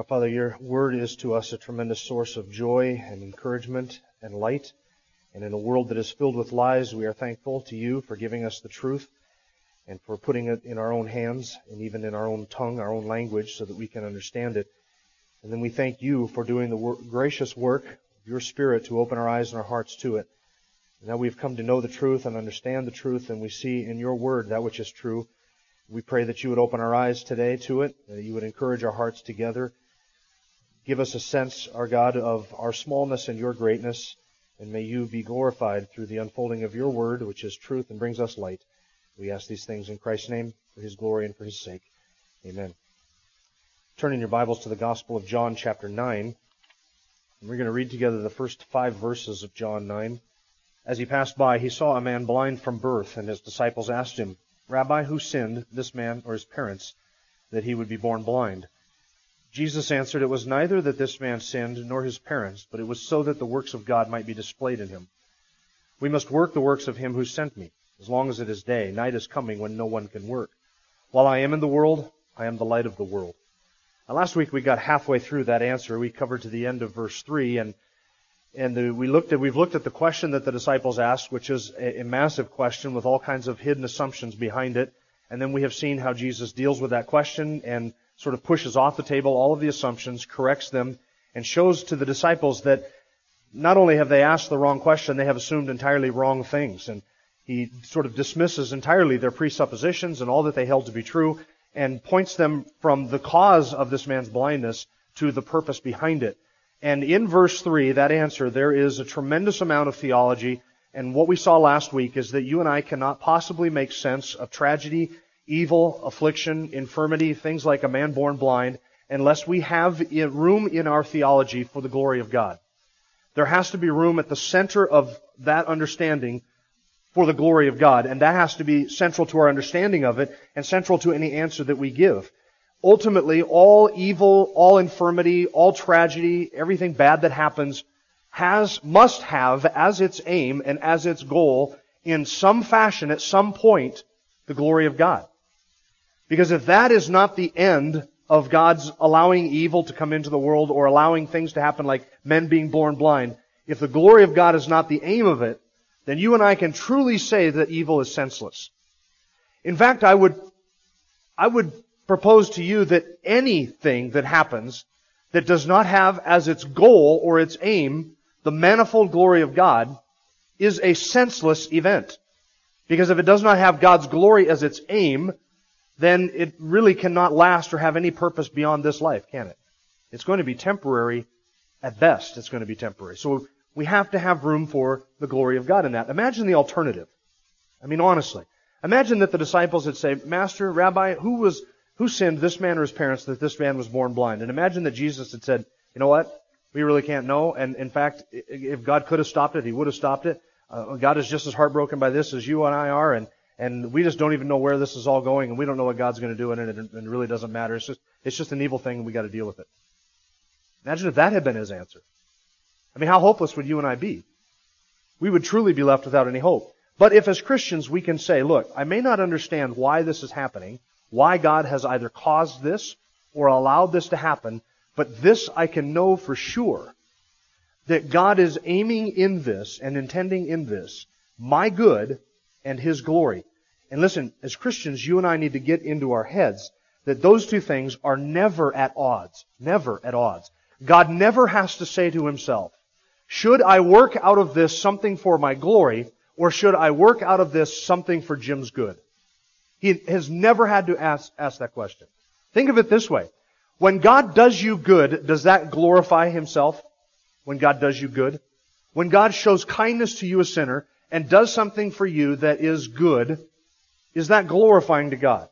Our Father, your word is to us a tremendous source of joy and encouragement and light. And in a world that is filled with lies, we are thankful to you for giving us the truth and for putting it in our own hands and even in our own tongue, our own language, so that we can understand it. And then we thank you for doing the gracious work of your Spirit to open our eyes and our hearts to it. now we've come to know the truth and understand the truth, and we see in your word that which is true. We pray that you would open our eyes today to it, that you would encourage our hearts together. Give us a sense, our God, of our smallness and your greatness, and may you be glorified through the unfolding of your word, which is truth and brings us light. We ask these things in Christ's name, for his glory and for his sake. Amen. Turn in your Bibles to the Gospel of John, chapter 9. And we're going to read together the first five verses of John 9. As he passed by, he saw a man blind from birth, and his disciples asked him, Rabbi, who sinned, this man or his parents, that he would be born blind? Jesus answered, It was neither that this man sinned nor his parents, but it was so that the works of God might be displayed in him. We must work the works of him who sent me, as long as it is day. Night is coming when no one can work. While I am in the world, I am the light of the world. Now, last week we got halfway through that answer. We covered to the end of verse 3, and and the, we looked at, we've looked at the question that the disciples asked, which is a, a massive question with all kinds of hidden assumptions behind it. And then we have seen how Jesus deals with that question and sort of pushes off the table all of the assumptions, corrects them, and shows to the disciples that not only have they asked the wrong question, they have assumed entirely wrong things. And he sort of dismisses entirely their presuppositions and all that they held to be true and points them from the cause of this man's blindness to the purpose behind it. And in verse 3, that answer, there is a tremendous amount of theology. And what we saw last week is that you and I cannot possibly make sense of tragedy, evil, affliction, infirmity, things like a man born blind, unless we have room in our theology for the glory of God. There has to be room at the center of that understanding for the glory of God, and that has to be central to our understanding of it and central to any answer that we give ultimately all evil, all infirmity, all tragedy, everything bad that happens has, must have as its aim and as its goal in some fashion at some point the glory of God. Because if that is not the end of God's allowing evil to come into the world or allowing things to happen like men being born blind, if the glory of God is not the aim of it, then you and I can truly say that evil is senseless. In fact, I would, I would propose to you that anything that happens that does not have as its goal or its aim the manifold glory of God is a senseless event. Because if it does not have God's glory as its aim, then it really cannot last or have any purpose beyond this life, can it? It's going to be temporary at best. It's going to be temporary. So we have to have room for the glory of God in that. Imagine the alternative. I mean, honestly. Imagine that the disciples had said, Master, Rabbi, who was who sinned, this man or his parents, that this man was born blind? And imagine that Jesus had said, you know what? We really can't know. And in fact, if God could have stopped it, He would have stopped it. Uh, God is just as heartbroken by this as you and I are, and and we just don't even know where this is all going, and we don't know what God's going to do in it, and it really doesn't matter. It's just it's just an evil thing, and we got to deal with it. Imagine if that had been His answer. I mean, how hopeless would you and I be? We would truly be left without any hope. But if as Christians we can say, look, I may not understand why this is happening, why God has either caused this or allowed this to happen, but this I can know for sure that God is aiming in this and intending in this my good and His glory. And listen, as Christians, you and I need to get into our heads that those two things are never at odds. Never at odds. God never has to say to himself, should I work out of this something for my glory, or should I work out of this something for Jim's good? He has never had to ask, ask that question. Think of it this way. When God does you good, does that glorify himself? When God does you good? When God shows kindness to you, a sinner, and does something for you that is good, is that glorifying to God?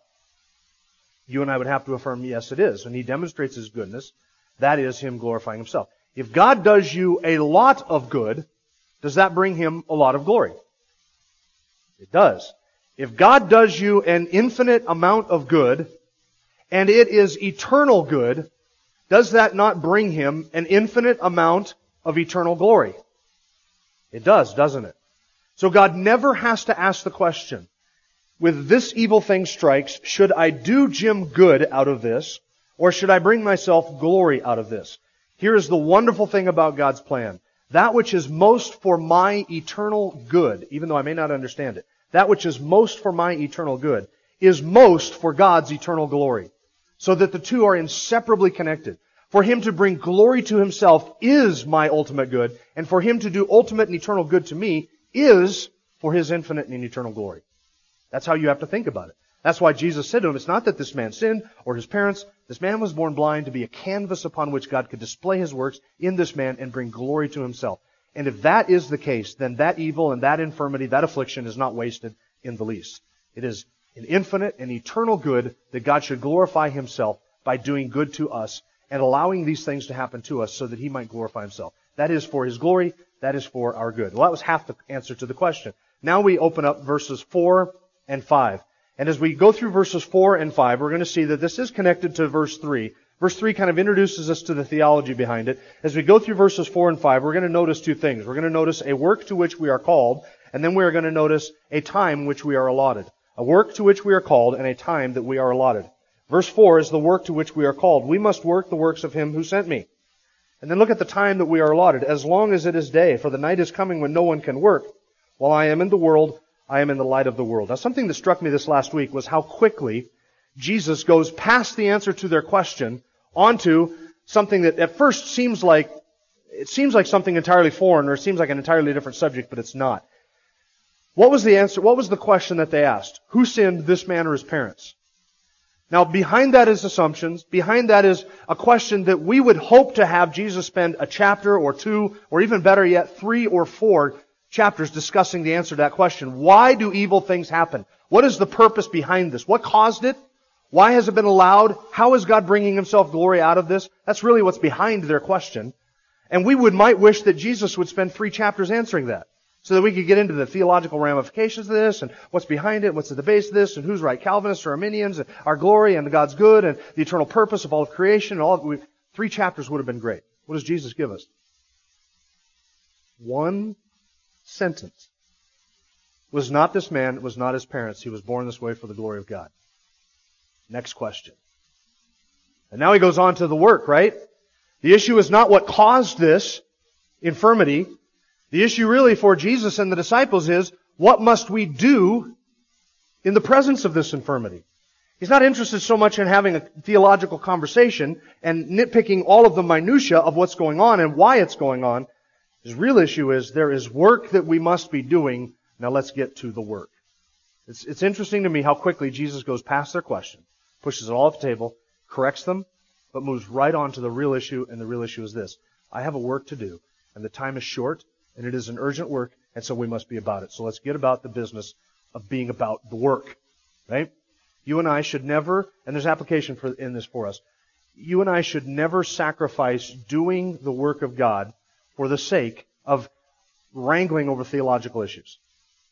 You and I would have to affirm, yes, it is. When he demonstrates his goodness, that is him glorifying himself. If God does you a lot of good, does that bring him a lot of glory? It does. If God does you an infinite amount of good, and it is eternal good, does that not bring him an infinite amount of eternal glory? It does, doesn't it? So God never has to ask the question, with this evil thing strikes, should I do Jim good out of this, or should I bring myself glory out of this? Here is the wonderful thing about God's plan. That which is most for my eternal good, even though I may not understand it, that which is most for my eternal good, is most for God's eternal glory. So that the two are inseparably connected. For Him to bring glory to Himself is my ultimate good, and for Him to do ultimate and eternal good to me is for His infinite and eternal glory. That's how you have to think about it. That's why Jesus said to him, it's not that this man sinned or his parents. This man was born blind to be a canvas upon which God could display his works in this man and bring glory to himself. And if that is the case, then that evil and that infirmity, that affliction is not wasted in the least. It is an infinite and eternal good that God should glorify himself by doing good to us and allowing these things to happen to us so that he might glorify himself. That is for his glory. That is for our good. Well, that was half the answer to the question. Now we open up verses 4 and 5. And as we go through verses 4 and 5, we're going to see that this is connected to verse 3. Verse 3 kind of introduces us to the theology behind it. As we go through verses 4 and 5, we're going to notice two things. We're going to notice a work to which we are called, and then we are going to notice a time which we are allotted. A work to which we are called and a time that we are allotted. Verse 4 is the work to which we are called. We must work the works of him who sent me. And then look at the time that we are allotted. As long as it is day, for the night is coming when no one can work. While I am in the world, I am in the light of the world. Now something that struck me this last week was how quickly Jesus goes past the answer to their question onto something that at first seems like, it seems like something entirely foreign or it seems like an entirely different subject, but it's not. What was the answer? What was the question that they asked? Who sinned, this man or his parents? Now behind that is assumptions. Behind that is a question that we would hope to have Jesus spend a chapter or two, or even better yet, three or four chapters discussing the answer to that question. Why do evil things happen? What is the purpose behind this? What caused it? Why has it been allowed? How is God bringing himself glory out of this? That's really what's behind their question. And we would might wish that Jesus would spend three chapters answering that. So that we could get into the theological ramifications of this and what's behind it, what's at the base of this, and who's right, Calvinists or Arminians, and our glory and God's good and the eternal purpose of all of creation and all of it. Three chapters would have been great. What does Jesus give us? One sentence. Was not this man, was not his parents. He was born this way for the glory of God. Next question. And now he goes on to the work, right? The issue is not what caused this infirmity. The issue really for Jesus and the disciples is, what must we do in the presence of this infirmity? He's not interested so much in having a theological conversation and nitpicking all of the minutiae of what's going on and why it's going on. His real issue is there is work that we must be doing. Now let's get to the work. It's, it's interesting to me how quickly Jesus goes past their question, pushes it all off the table, corrects them, but moves right on to the real issue, and the real issue is this. I have a work to do, and the time is short, and it is an urgent work, and so we must be about it. So let's get about the business of being about the work. Right? You and I should never, and there's application for, in this for us, you and I should never sacrifice doing the work of God for the sake of wrangling over theological issues.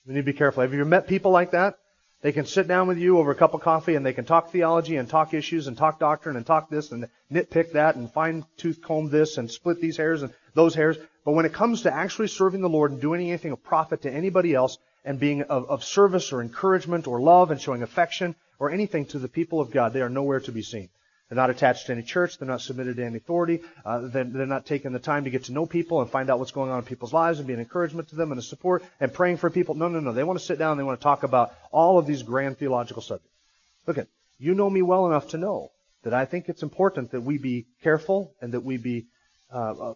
We need to be careful. Have you met people like that? They can sit down with you over a cup of coffee and they can talk theology and talk issues and talk doctrine and talk this and nitpick that and fine tooth comb this and split these hairs and those hairs. But when it comes to actually serving the Lord and doing anything of profit to anybody else and being of, of service or encouragement or love and showing affection or anything to the people of God, they are nowhere to be seen. They're not attached to any church. They're not submitted to any authority. Uh, they're, they're, not taking the time to get to know people and find out what's going on in people's lives and be an encouragement to them and a support and praying for people. No, no, no. They want to sit down. They want to talk about all of these grand theological subjects. Look at, you know me well enough to know that I think it's important that we be careful and that we be, uh, uh,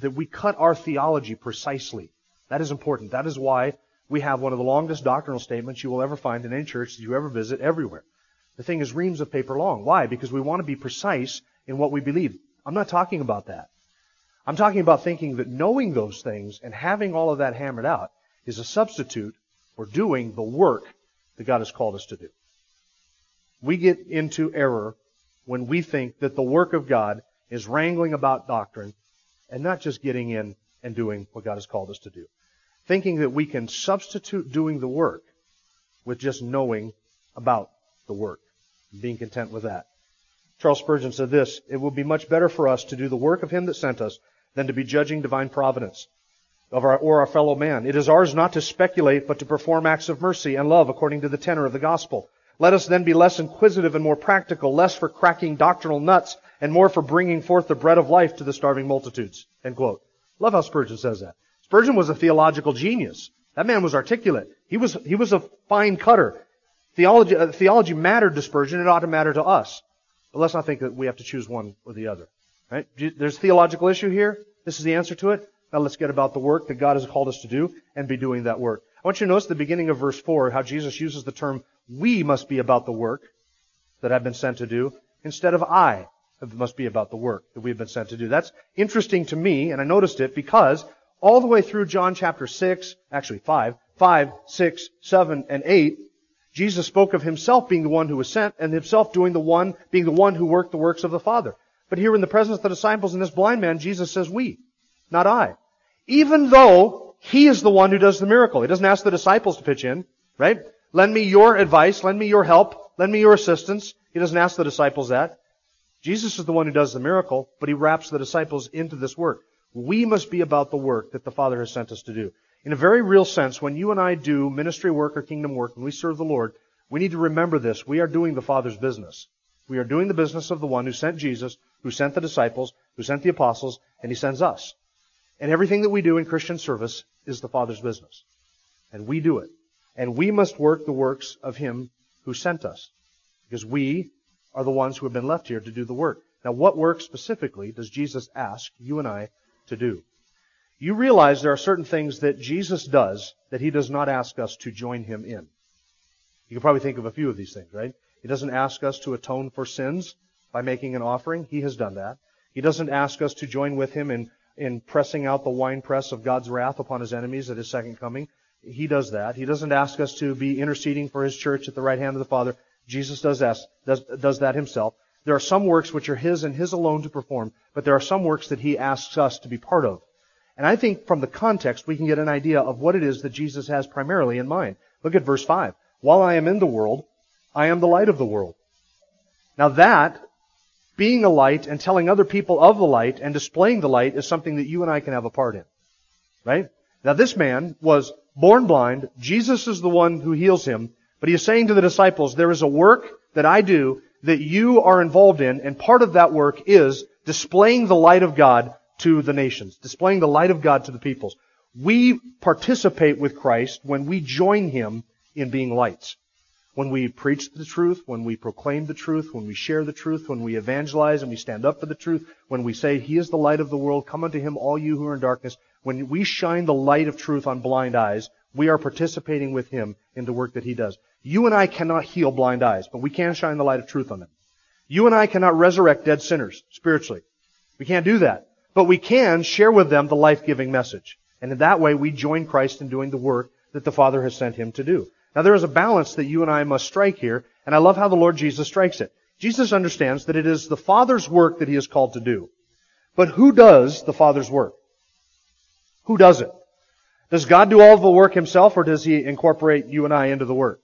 that we cut our theology precisely. That is important. That is why we have one of the longest doctrinal statements you will ever find in any church that you ever visit everywhere. The thing is reams of paper long. Why? Because we want to be precise in what we believe. I'm not talking about that. I'm talking about thinking that knowing those things and having all of that hammered out is a substitute for doing the work that God has called us to do. We get into error when we think that the work of God is wrangling about doctrine and not just getting in and doing what God has called us to do. Thinking that we can substitute doing the work with just knowing about the work, being content with that. Charles Spurgeon said this, it will be much better for us to do the work of him that sent us than to be judging divine providence of our, or our fellow man. It is ours not to speculate, but to perform acts of mercy and love according to the tenor of the gospel. Let us then be less inquisitive and more practical, less for cracking doctrinal nuts, and more for bringing forth the bread of life to the starving multitudes. End quote. Love how Spurgeon says that. Spurgeon was a theological genius. That man was articulate. He was, he was a fine cutter. Theology, uh, theology mattered to Spurgeon. It ought to matter to us. But let's not think that we have to choose one or the other. Right? There's a theological issue here. This is the answer to it. Now let's get about the work that God has called us to do and be doing that work. I want you to notice the beginning of verse 4, how Jesus uses the term, we must be about the work that I've been sent to do, instead of I must be about the work that we've been sent to do. That's interesting to me, and I noticed it because all the way through John chapter 6, actually 5, 5, 6, 7, and 8, Jesus spoke of himself being the one who was sent and himself doing the one, being the one who worked the works of the Father. But here in the presence of the disciples and this blind man, Jesus says we, not I. Even though he is the one who does the miracle. He doesn't ask the disciples to pitch in, right? Lend me your advice, lend me your help, lend me your assistance. He doesn't ask the disciples that. Jesus is the one who does the miracle, but he wraps the disciples into this work. We must be about the work that the Father has sent us to do. In a very real sense, when you and I do ministry work or kingdom work, when we serve the Lord, we need to remember this. We are doing the Father's business. We are doing the business of the one who sent Jesus, who sent the disciples, who sent the apostles, and he sends us. And everything that we do in Christian service is the Father's business. And we do it. And we must work the works of him who sent us. Because we are the ones who have been left here to do the work. Now, what work specifically does Jesus ask you and I to do? You realize there are certain things that Jesus does that he does not ask us to join him in. You can probably think of a few of these things, right? He doesn't ask us to atone for sins by making an offering. He has done that. He doesn't ask us to join with him in, in pressing out the winepress of God's wrath upon his enemies at his second coming. He does that. He doesn't ask us to be interceding for his church at the right hand of the Father. Jesus does that, does, does that himself. There are some works which are his and his alone to perform, but there are some works that he asks us to be part of. And I think from the context we can get an idea of what it is that Jesus has primarily in mind. Look at verse 5. While I am in the world, I am the light of the world. Now that, being a light and telling other people of the light and displaying the light is something that you and I can have a part in. Right? Now this man was born blind. Jesus is the one who heals him. But he is saying to the disciples, there is a work that I do that you are involved in, and part of that work is displaying the light of God to the nations, displaying the light of God to the peoples. We participate with Christ when we join him in being lights. When we preach the truth, when we proclaim the truth, when we share the truth, when we evangelize and we stand up for the truth, when we say, He is the light of the world, come unto Him all you who are in darkness, when we shine the light of truth on blind eyes, we are participating with Him in the work that He does. You and I cannot heal blind eyes, but we can shine the light of truth on them. You and I cannot resurrect dead sinners spiritually. We can't do that. But we can share with them the life-giving message. And in that way, we join Christ in doing the work that the Father has sent Him to do. Now there is a balance that you and I must strike here, and I love how the Lord Jesus strikes it. Jesus understands that it is the Father's work that He is called to do. But who does the Father's work? Who does it? Does God do all of the work Himself, or does He incorporate you and I into the work?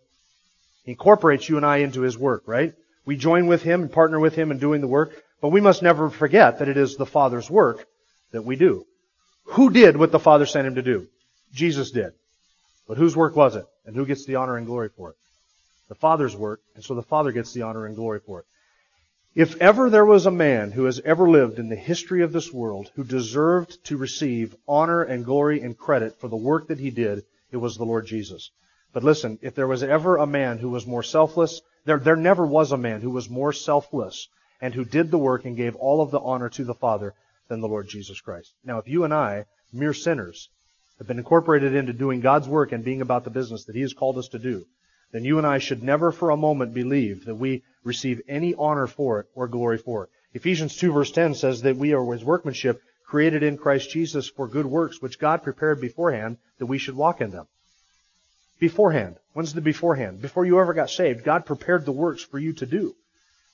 He incorporates you and I into His work, right? We join with Him and partner with Him in doing the work, but we must never forget that it is the Father's work that we do. Who did what the Father sent Him to do? Jesus did. But whose work was it? And who gets the honor and glory for it? The Father's work, and so the Father gets the honor and glory for it. If ever there was a man who has ever lived in the history of this world who deserved to receive honor and glory and credit for the work that he did, it was the Lord Jesus. But listen, if there was ever a man who was more selfless, there, there never was a man who was more selfless and who did the work and gave all of the honor to the Father than the Lord Jesus Christ. Now, if you and I, mere sinners, have been incorporated into doing God's work and being about the business that He has called us to do, then you and I should never for a moment believe that we receive any honor for it or glory for it. Ephesians 2 verse 10 says that we are His workmanship created in Christ Jesus for good works which God prepared beforehand that we should walk in them. Beforehand. When's the beforehand? Before you ever got saved, God prepared the works for you to do.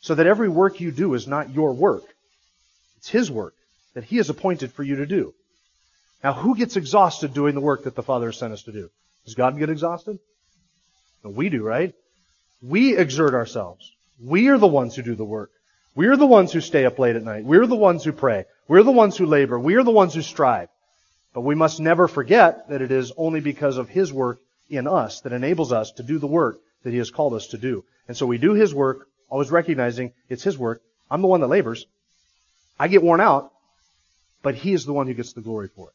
So that every work you do is not your work. It's His work. that He has appointed for you to do. Now, who gets exhausted doing the work that the Father has sent us to do? Does God get exhausted? No, we do, right? We exert ourselves. We are the ones who do the work. We're the ones who stay up late at night. We're the ones who pray. We're the ones who labor. We are the ones who strive. But we must never forget that it is only because of His work in us that enables us to do the work that He has called us to do. And so we do His work, always recognizing it's His work. I'm the one that labors. I get worn out, but He is the one who gets the glory for it.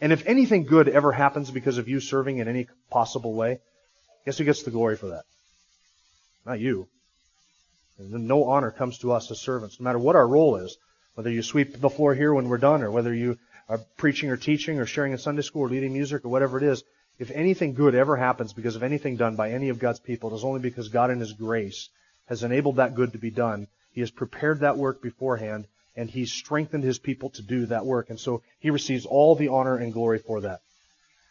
And if anything good ever happens because of you serving in any possible way, guess who gets the glory for that? Not you. And no honor comes to us as servants, no matter what our role is. Whether you sweep the floor here when we're done, or whether you are preaching or teaching or sharing in Sunday school or leading music or whatever it is, if anything good ever happens because of anything done by any of God's people, it is only because God in His grace has enabled that good to be done. He has prepared that work beforehand, and He's strengthened His people to do that work. And so He receives all the honor and glory for that.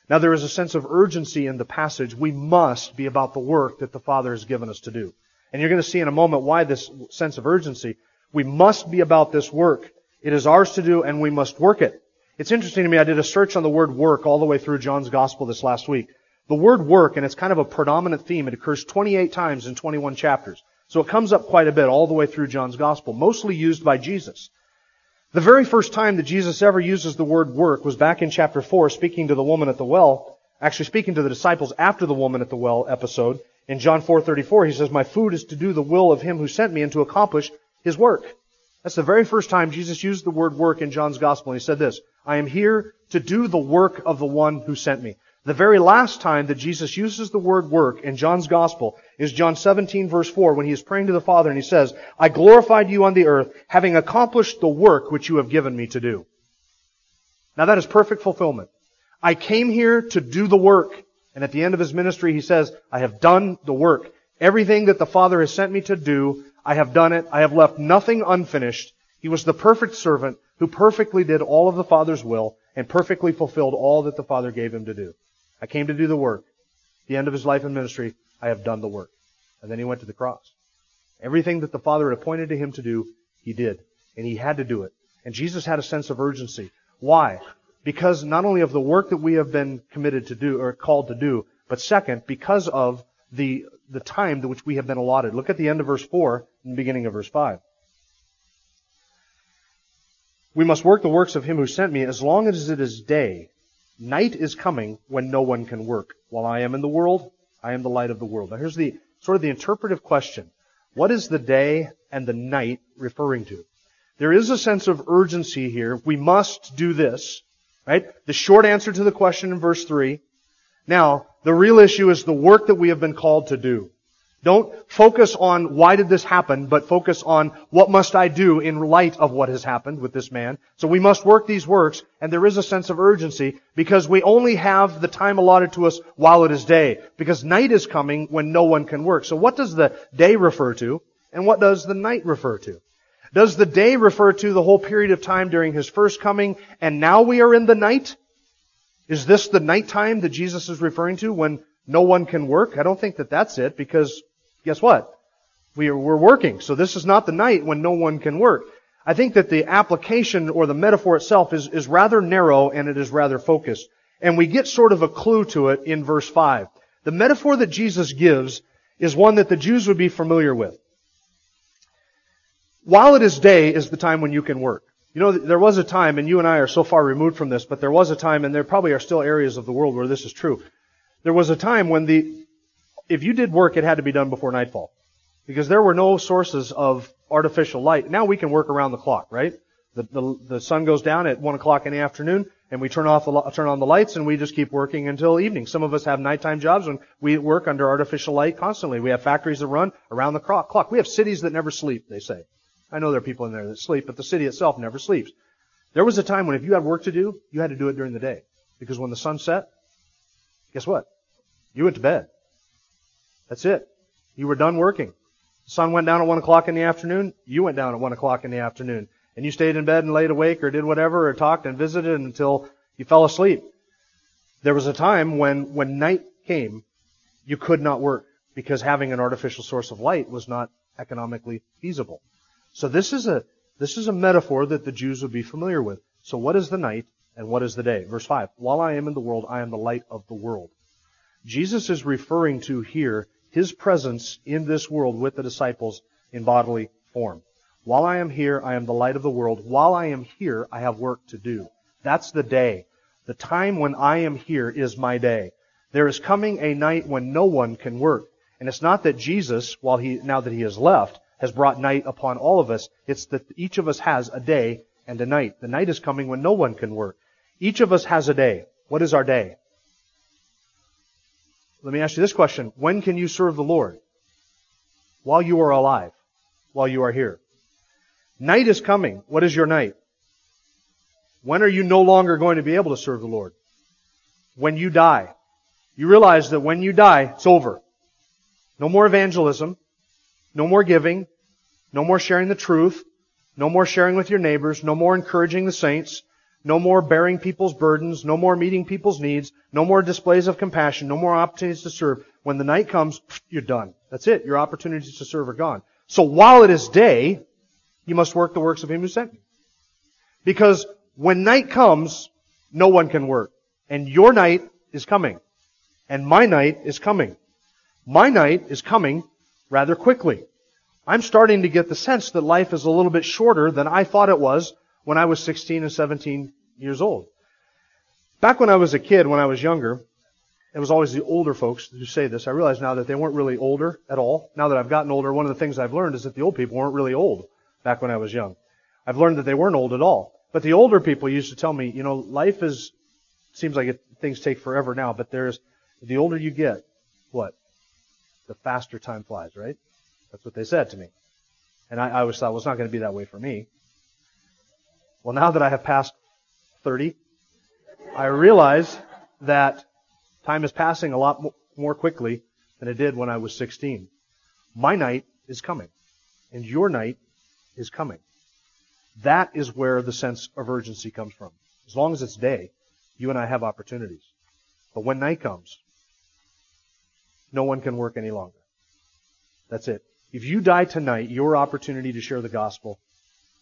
Now there is a sense of urgency in the passage. We must be about the work that the Father has given us to do. And you're going to see in a moment why this sense of urgency. We must be about this work. It is ours to do and we must work it. It's interesting to me, I did a search on the word work all the way through John's Gospel this last week. The word work, and it's kind of a predominant theme, it occurs 28 times in 21 chapters. So it comes up quite a bit all the way through John's Gospel, mostly used by Jesus. The very first time that Jesus ever uses the word work was back in chapter 4, speaking to the woman at the well, actually speaking to the disciples after the woman at the well episode. In John 4:34, he says, "My food is to do the will of him who sent me and to accomplish his work." That's the very first time Jesus used the word work in John's gospel. And he said this, I am here to do the work of the one who sent me. The very last time that Jesus uses the word work in John's gospel is John 17 verse 4 when he is praying to the Father and he says, I glorified you on the earth, having accomplished the work which you have given me to do. Now that is perfect fulfillment. I came here to do the work. And at the end of his ministry, he says, I have done the work. Everything that the Father has sent me to do, I have done it. I have left nothing unfinished. He was the perfect servant who perfectly did all of the Father's will and perfectly fulfilled all that the Father gave him to do. I came to do the work. The end of his life and ministry, I have done the work. And then he went to the cross. Everything that the Father had appointed to him to do, he did. And he had to do it. And Jesus had a sense of urgency. Why? Because not only of the work that we have been committed to do, or called to do, but second, because of the, the time to which we have been allotted. Look at the end of verse 4 and beginning of verse 5. We must work the works of him who sent me as long as it is day. Night is coming when no one can work. While I am in the world, I am the light of the world. Now here's the sort of the interpretive question. What is the day and the night referring to? There is a sense of urgency here. We must do this. Right? The short answer to the question in verse 3. Now, the real issue is the work that we have been called to do. Don't focus on why did this happen, but focus on what must I do in light of what has happened with this man. So we must work these works, and there is a sense of urgency because we only have the time allotted to us while it is day, because night is coming when no one can work. So what does the day refer to, and what does the night refer to? Does the day refer to the whole period of time during his first coming, and now we are in the night? Is this the nighttime that Jesus is referring to when no one can work? I don't think that that's it because guess what? We are, we're working. So this is not the night when no one can work. I think that the application or the metaphor itself is, is rather narrow and it is rather focused. And we get sort of a clue to it in verse 5. The metaphor that Jesus gives is one that the Jews would be familiar with. While it is day is the time when you can work. You know, there was a time, and you and I are so far removed from this, but there was a time, and there probably are still areas of the world where this is true. There was a time when the, if you did work, it had to be done before nightfall. Because there were no sources of artificial light. Now we can work around the clock, right? The, the, the sun goes down at one o'clock in the afternoon, and we turn off the, turn on the lights, and we just keep working until evening. Some of us have nighttime jobs, and we work under artificial light constantly. We have factories that run around the clock. We have cities that never sleep, they say. I know there are people in there that sleep, but the city itself never sleeps. There was a time when if you had work to do, you had to do it during the day. Because when the sun set, guess what? You went to bed. That's it. You were done working. The sun went down at one o'clock in the afternoon, you went down at one o'clock in the afternoon. And you stayed in bed and laid awake or did whatever or talked and visited until you fell asleep. There was a time when, when night came, you could not work because having an artificial source of light was not economically feasible. So this is a This is a metaphor that the Jews would be familiar with. So what is the night and what is the day? Verse 5. While I am in the world, I am the light of the world. Jesus is referring to here his presence in this world with the disciples in bodily form. While I am here, I am the light of the world. While I am here, I have work to do. That's the day. The time when I am here is my day. There is coming a night when no one can work. And it's not that Jesus, while he, now that he has left, has brought night upon all of us. It's that each of us has a day and a night. The night is coming when no one can work. Each of us has a day. What is our day? Let me ask you this question. When can you serve the Lord? While you are alive. While you are here. Night is coming. What is your night? When are you no longer going to be able to serve the Lord? When you die. You realize that when you die, it's over. No more evangelism. No more giving. No more sharing the truth. No more sharing with your neighbors. No more encouraging the saints. No more bearing people's burdens. No more meeting people's needs. No more displays of compassion. No more opportunities to serve. When the night comes, you're done. That's it. Your opportunities to serve are gone. So while it is day, you must work the works of him who sent you. Because when night comes, no one can work. And your night is coming. And my night is coming. My night is coming rather quickly. I'm starting to get the sense that life is a little bit shorter than I thought it was when I was 16 and 17 years old. Back when I was a kid, when I was younger, it was always the older folks who say this. I realize now that they weren't really older at all. Now that I've gotten older, one of the things I've learned is that the old people weren't really old back when I was young. I've learned that they weren't old at all. But the older people used to tell me, you know, life is, seems like it, things take forever now, but there's, the older you get, what? The faster time flies, right? That's what they said to me. And I, I always thought, well, it's not going to be that way for me. Well, now that I have passed 30, I realize that time is passing a lot more quickly than it did when I was 16. My night is coming, and your night is coming. That is where the sense of urgency comes from. As long as it's day, you and I have opportunities. But when night comes, no one can work any longer. That's it. If you die tonight, your opportunity to share the gospel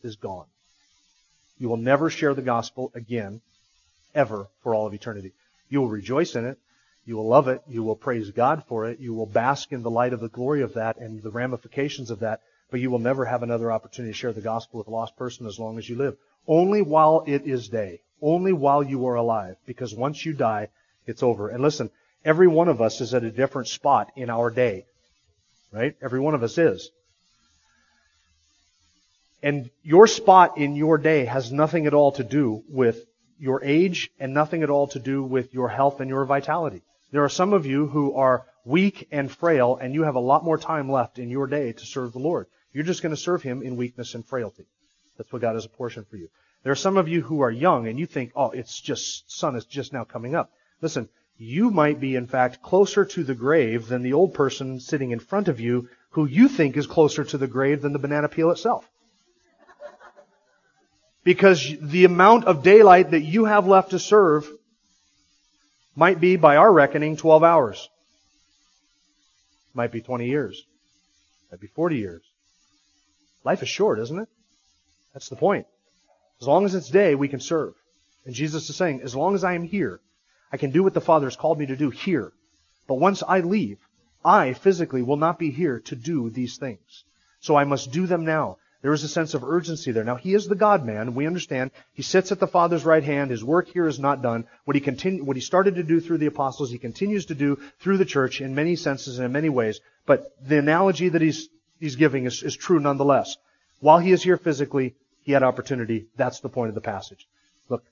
is gone. You will never share the gospel again, ever, for all of eternity. You will rejoice in it. You will love it. You will praise God for it. You will bask in the light of the glory of that and the ramifications of that. But you will never have another opportunity to share the gospel with a lost person as long as you live. Only while it is day. Only while you are alive. Because once you die, it's over. And listen, every one of us is at a different spot in our day. Right? Every one of us is. And your spot in your day has nothing at all to do with your age and nothing at all to do with your health and your vitality. There are some of you who are weak and frail and you have a lot more time left in your day to serve the Lord. You're just going to serve Him in weakness and frailty. That's what God has apportioned for you. There are some of you who are young and you think, oh, it's just, sun is just now coming up. Listen, you might be in fact closer to the grave than the old person sitting in front of you who you think is closer to the grave than the banana peel itself. Because the amount of daylight that you have left to serve might be, by our reckoning, 12 hours. Might be 20 years. Might be 40 years. Life is short, isn't it? That's the point. As long as it's day, we can serve. And Jesus is saying, as long as I am here, I can do what the Father has called me to do here. But once I leave, I physically will not be here to do these things. So I must do them now. There is a sense of urgency there. Now, he is the God man. We understand. He sits at the Father's right hand. His work here is not done. What he, continu- what he started to do through the apostles, he continues to do through the church in many senses and in many ways. But the analogy that he's, he's giving is, is true nonetheless. While he is here physically, he had opportunity. That's the point of the passage. Look,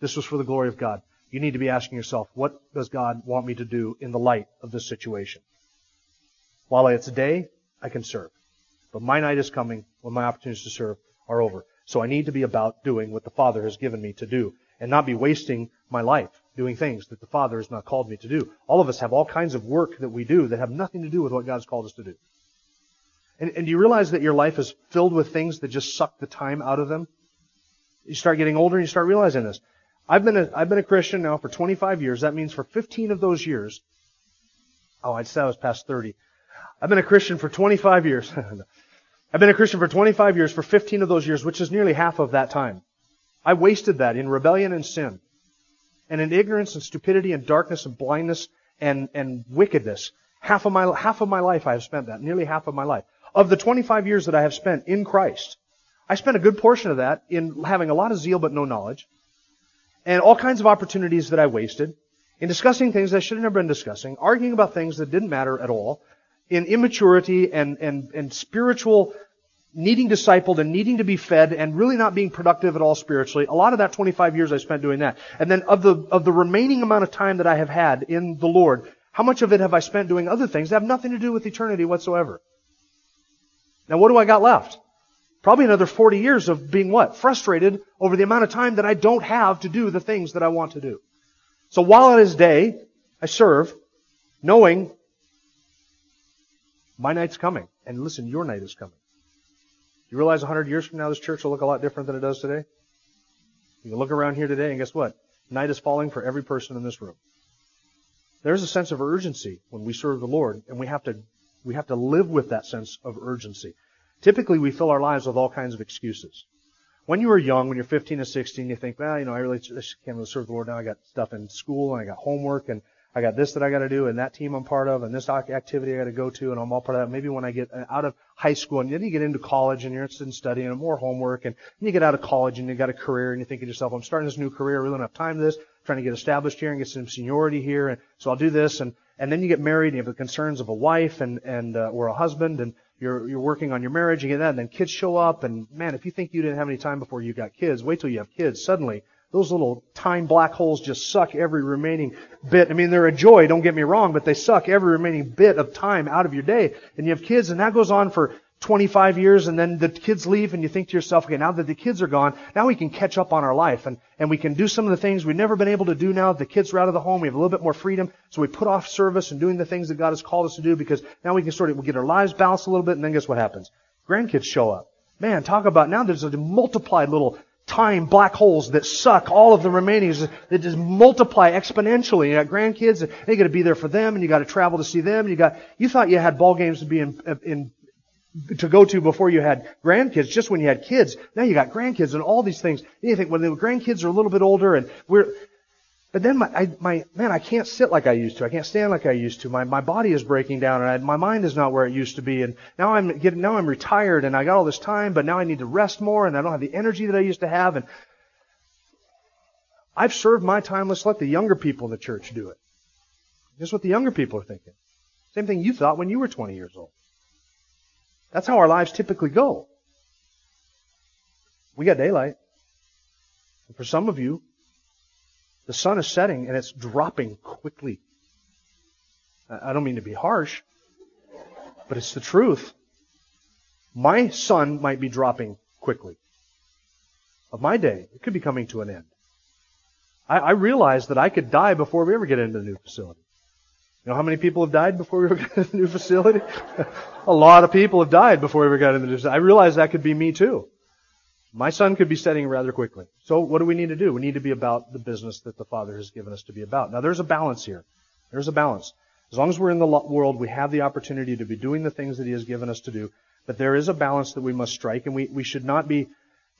this was for the glory of God. You need to be asking yourself, what does God want me to do in the light of this situation? While it's a day, I can serve. But my night is coming when my opportunities to serve are over. So I need to be about doing what the Father has given me to do and not be wasting my life doing things that the Father has not called me to do. All of us have all kinds of work that we do that have nothing to do with what God's called us to do. And, and do you realize that your life is filled with things that just suck the time out of them? You start getting older and you start realizing this. I've been a, I've been a Christian now for 25 years. That means for 15 of those years, oh, I'd say I was past 30. I've been a Christian for 25 years. I've been a Christian for 25 years, for 15 of those years, which is nearly half of that time. I wasted that in rebellion and sin. And in ignorance and stupidity and darkness and blindness and, and wickedness. Half of my, half of my life I have spent that. Nearly half of my life. Of the 25 years that I have spent in Christ, I spent a good portion of that in having a lot of zeal but no knowledge. And all kinds of opportunities that I wasted. In discussing things I should have never been discussing. Arguing about things that didn't matter at all. In immaturity and, and, and spiritual needing discipled and needing to be fed and really not being productive at all spiritually. A lot of that 25 years I spent doing that. And then of the, of the remaining amount of time that I have had in the Lord, how much of it have I spent doing other things that have nothing to do with eternity whatsoever? Now what do I got left? Probably another 40 years of being what? Frustrated over the amount of time that I don't have to do the things that I want to do. So while it is day, I serve, knowing my night's coming. And listen, your night is coming. You realize 100 years from now this church will look a lot different than it does today? You can look around here today and guess what? Night is falling for every person in this room. There's a sense of urgency when we serve the Lord, and we have to, we have to live with that sense of urgency. Typically, we fill our lives with all kinds of excuses. When you were young, when you're 15 or 16, you think, well, you know, I really I can't really serve the Lord now. I got stuff in school and I got homework and I got this that I got to do, and that team I'm part of, and this activity I got to go to, and I'm all part of that. Maybe when I get out of high school, and then you get into college, and you're interested in studying, and more homework, and you get out of college, and you got a career, and you think to yourself, I'm starting this new career, I really don't have time for this, trying to get established here and get some seniority here, and so I'll do this, and and then you get married, and you have the concerns of a wife and and uh, or a husband, and you're you're working on your marriage, you get that, and then kids show up, and man, if you think you didn't have any time before you got kids, wait till you have kids. Suddenly, those little time black holes just suck every remaining bit. I mean, they're a joy, don't get me wrong, but they suck every remaining bit of time out of your day. And you have kids, and that goes on for 25 years, and then the kids leave, and you think to yourself, okay, now that the kids are gone, now we can catch up on our life, and, and we can do some of the things we've never been able to do now the kids are out of the home. We have a little bit more freedom, so we put off service and doing the things that God has called us to do because now we can sort of we'll get our lives balanced a little bit, and then guess what happens? Grandkids show up. Man, talk about now there's a multiplied little time black holes that suck all of the remaining. that just multiply exponentially. You got grandkids, and you got to be there for them, and you got to travel to see them. And you got you thought you had ball games to be in, in to go to before you had grandkids. Just when you had kids, now you got grandkids and all these things. And you think when the grandkids are a little bit older, and we're but then my, I, my, man, I can't sit like I used to. I can't stand like I used to. My, my body is breaking down and I, my mind is not where it used to be. And now I'm getting, now I'm retired and I got all this time, but now I need to rest more and I don't have the energy that I used to have. And I've served my time. Let's let the younger people in the church do it. Guess what the younger people are thinking? Same thing you thought when you were 20 years old. That's how our lives typically go. We got daylight. And for some of you, the sun is setting and it's dropping quickly. I don't mean to be harsh, but it's the truth. My sun might be dropping quickly. Of my day, it could be coming to an end. I, I realize that I could die before we ever get into the new facility. You know how many people have died before we ever got into the new facility? a lot of people have died before we ever got into the new facility. I realize that could be me too. My sun could be setting rather quickly. So what do we need to do? We need to be about the business that the Father has given us to be about. Now there's a balance here. There's a balance. As long as we're in the world, we have the opportunity to be doing the things that He has given us to do. But there is a balance that we must strike, and we, we should not be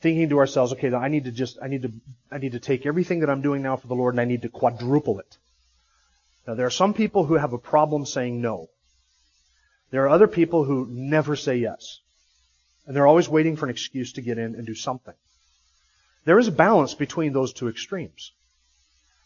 thinking to ourselves, okay, I need to just, I need to, I need to take everything that I'm doing now for the Lord and I need to quadruple it. Now there are some people who have a problem saying no. There are other people who never say yes. And they're always waiting for an excuse to get in and do something. There is a balance between those two extremes.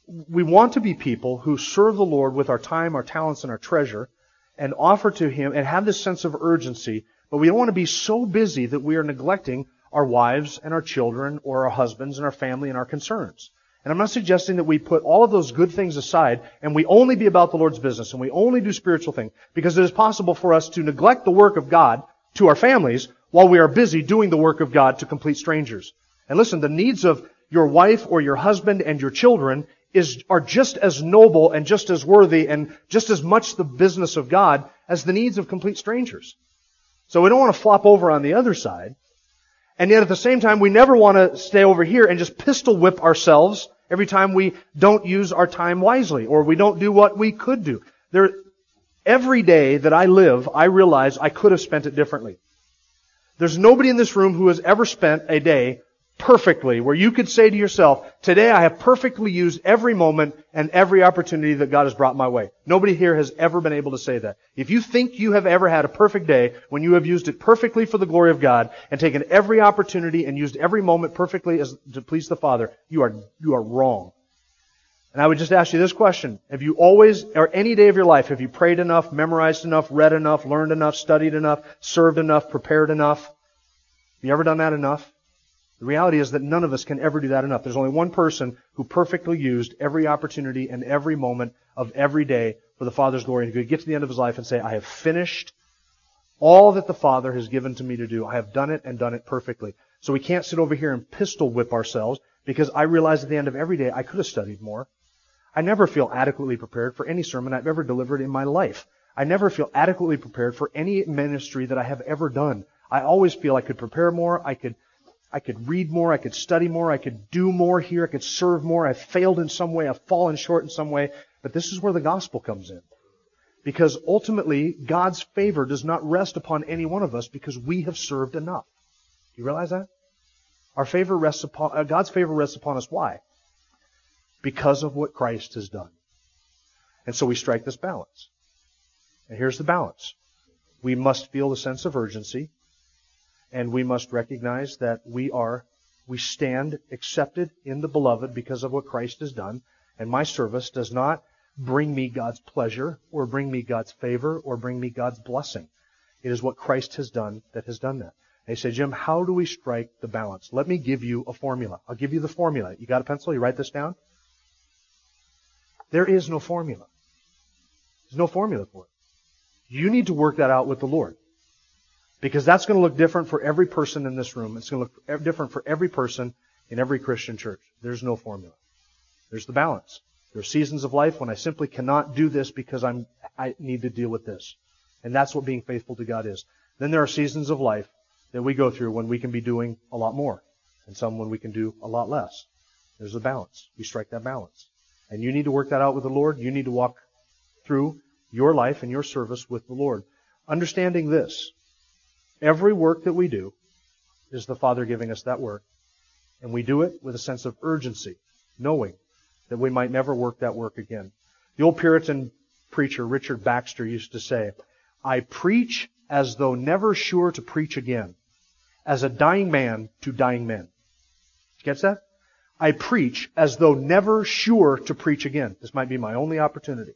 We want to be people who serve the Lord with our time, our talents, and our treasure, and offer to Him and have this sense of urgency, but we don't want to be so busy that we are neglecting our wives and our children or our husbands and our family and our concerns. And I'm not suggesting that we put all of those good things aside and we only be about the Lord's business and we only do spiritual things because it is possible for us to neglect the work of God to our families while we are busy doing the work of God to complete strangers. And listen, the needs of your wife or your husband and your children is, are just as noble and just as worthy and just as much the business of God as the needs of complete strangers. So we don't want to flop over on the other side. And yet at the same time, we never want to stay over here and just pistol whip ourselves every time we don't use our time wisely or we don't do what we could do. There, every day that I live, I realize I could have spent it differently. There's nobody in this room who has ever spent a day perfectly, where you could say to yourself, today I have perfectly used every moment and every opportunity that God has brought my way. Nobody here has ever been able to say that. If you think you have ever had a perfect day when you have used it perfectly for the glory of God and taken every opportunity and used every moment perfectly as to please the Father, you are, you are wrong. And I would just ask you this question. Have you always, or any day of your life, have you prayed enough, memorized enough, read enough, learned enough, studied enough, served enough, prepared enough? Have you ever done that enough? The reality is that none of us can ever do that enough. There's only one person who perfectly used every opportunity and every moment of every day for the Father's glory and could get to the end of his life and say, I have finished all that the Father has given to me to do. I have done it and done it perfectly. So we can't sit over here and pistol whip ourselves because I realize at the end of every day I could have studied more. I never feel adequately prepared for any sermon I've ever delivered in my life. I never feel adequately prepared for any ministry that I have ever done. I always feel I could prepare more, I could I could read more, I could study more, I could do more here, I could serve more. I've failed in some way, I've fallen short in some way. But this is where the gospel comes in. Because ultimately, God's favor does not rest upon any one of us because we have served enough. Do you realize that? Our favor rests upon, uh, God's favor rests upon us. Why? Because of what Christ has done. And so we strike this balance. And here's the balance. We must feel the sense of urgency and we must recognize that we are, we stand accepted in the beloved because of what Christ has done. And my service does not bring me God's pleasure or bring me God's favor or bring me God's blessing. It is what Christ has done that has done that. They say, Jim, how do we strike the balance? Let me give you a formula. I'll give you the formula. You got a pencil? You write this down? There is no formula. There's no formula for it. You need to work that out with the Lord. Because that's going to look different for every person in this room. It's going to look different for every person in every Christian church. There's no formula. There's the balance. There are seasons of life when I simply cannot do this because I'm, I need to deal with this. And that's what being faithful to God is. Then there are seasons of life that we go through when we can be doing a lot more. And some when we can do a lot less. There's a balance. We strike that balance. And you need to work that out with the Lord. You need to walk through your life and your service with the Lord. Understanding this, Every work that we do is the Father giving us that work. And we do it with a sense of urgency, knowing that we might never work that work again. The old Puritan preacher Richard Baxter used to say, I preach as though never sure to preach again, as a dying man to dying men. Gets that? I preach as though never sure to preach again. This might be my only opportunity.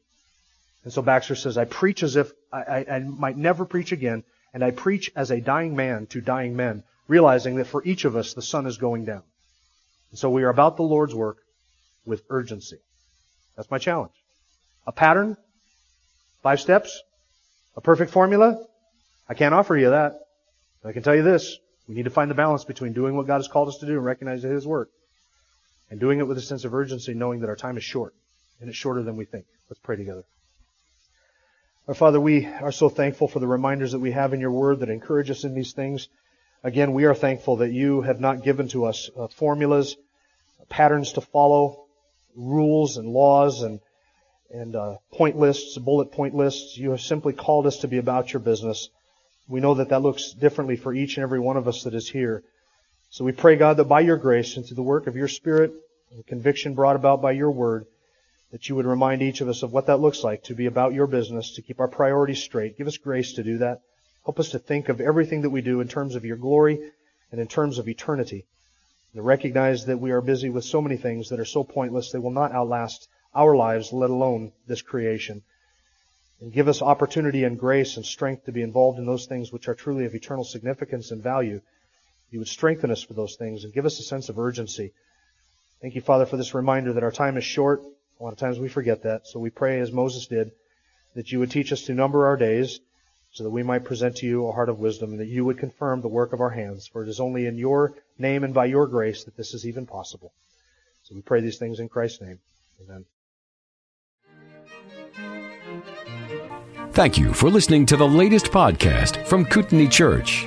And so Baxter says, I preach as if I, I, I might never preach again, and I preach as a dying man to dying men, realizing that for each of us the sun is going down. And so we are about the Lord's work with urgency. That's my challenge. A pattern? Five steps? A perfect formula? I can't offer you that. But I can tell you this. We need to find the balance between doing what God has called us to do and recognizing His work and doing it with a sense of urgency, knowing that our time is short and it's shorter than we think. Let's pray together. Our Father, we are so thankful for the reminders that we have in your word that encourage us in these things. Again, we are thankful that you have not given to us uh, formulas, patterns to follow, rules and laws and and uh, point lists, bullet point lists. You have simply called us to be about your business. We know that that looks differently for each and every one of us that is here. So we pray, God, that by your grace and through the work of your Spirit, the conviction brought about by your word, that you would remind each of us of what that looks like to be about your business, to keep our priorities straight. Give us grace to do that. Help us to think of everything that we do in terms of your glory and in terms of eternity. And to recognize that we are busy with so many things that are so pointless they will not outlast our lives, let alone this creation. And give us opportunity and grace and strength to be involved in those things which are truly of eternal significance and value. You would strengthen us for those things and give us a sense of urgency. Thank you, Father, for this reminder that our time is short a lot of times we forget that. So we pray, as Moses did, that you would teach us to number our days so that we might present to you a heart of wisdom and that you would confirm the work of our hands. For it is only in your name and by your grace that this is even possible. So we pray these things in Christ's name. Amen. Thank you for listening to the latest podcast from Kootenai Church.